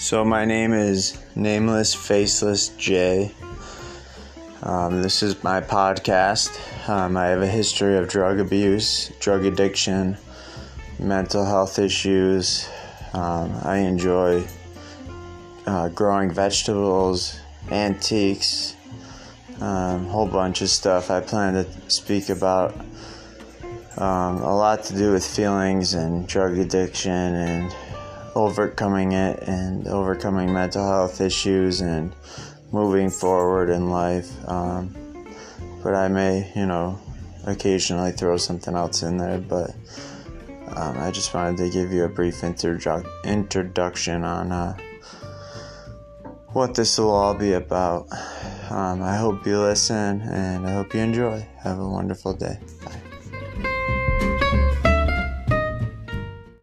So, my name is Nameless Faceless Jay. Um, this is my podcast. Um, I have a history of drug abuse, drug addiction, mental health issues. Um, I enjoy uh, growing vegetables, antiques, um, whole bunch of stuff. I plan to speak about um, a lot to do with feelings and drug addiction and overcoming it and overcoming mental health issues and moving forward in life. Um, but I may, you know, occasionally throw something else in there. But um, I just wanted to give you a brief introdu- introduction on uh, what this will all be about. Um, I hope you listen and I hope you enjoy. Have a wonderful day.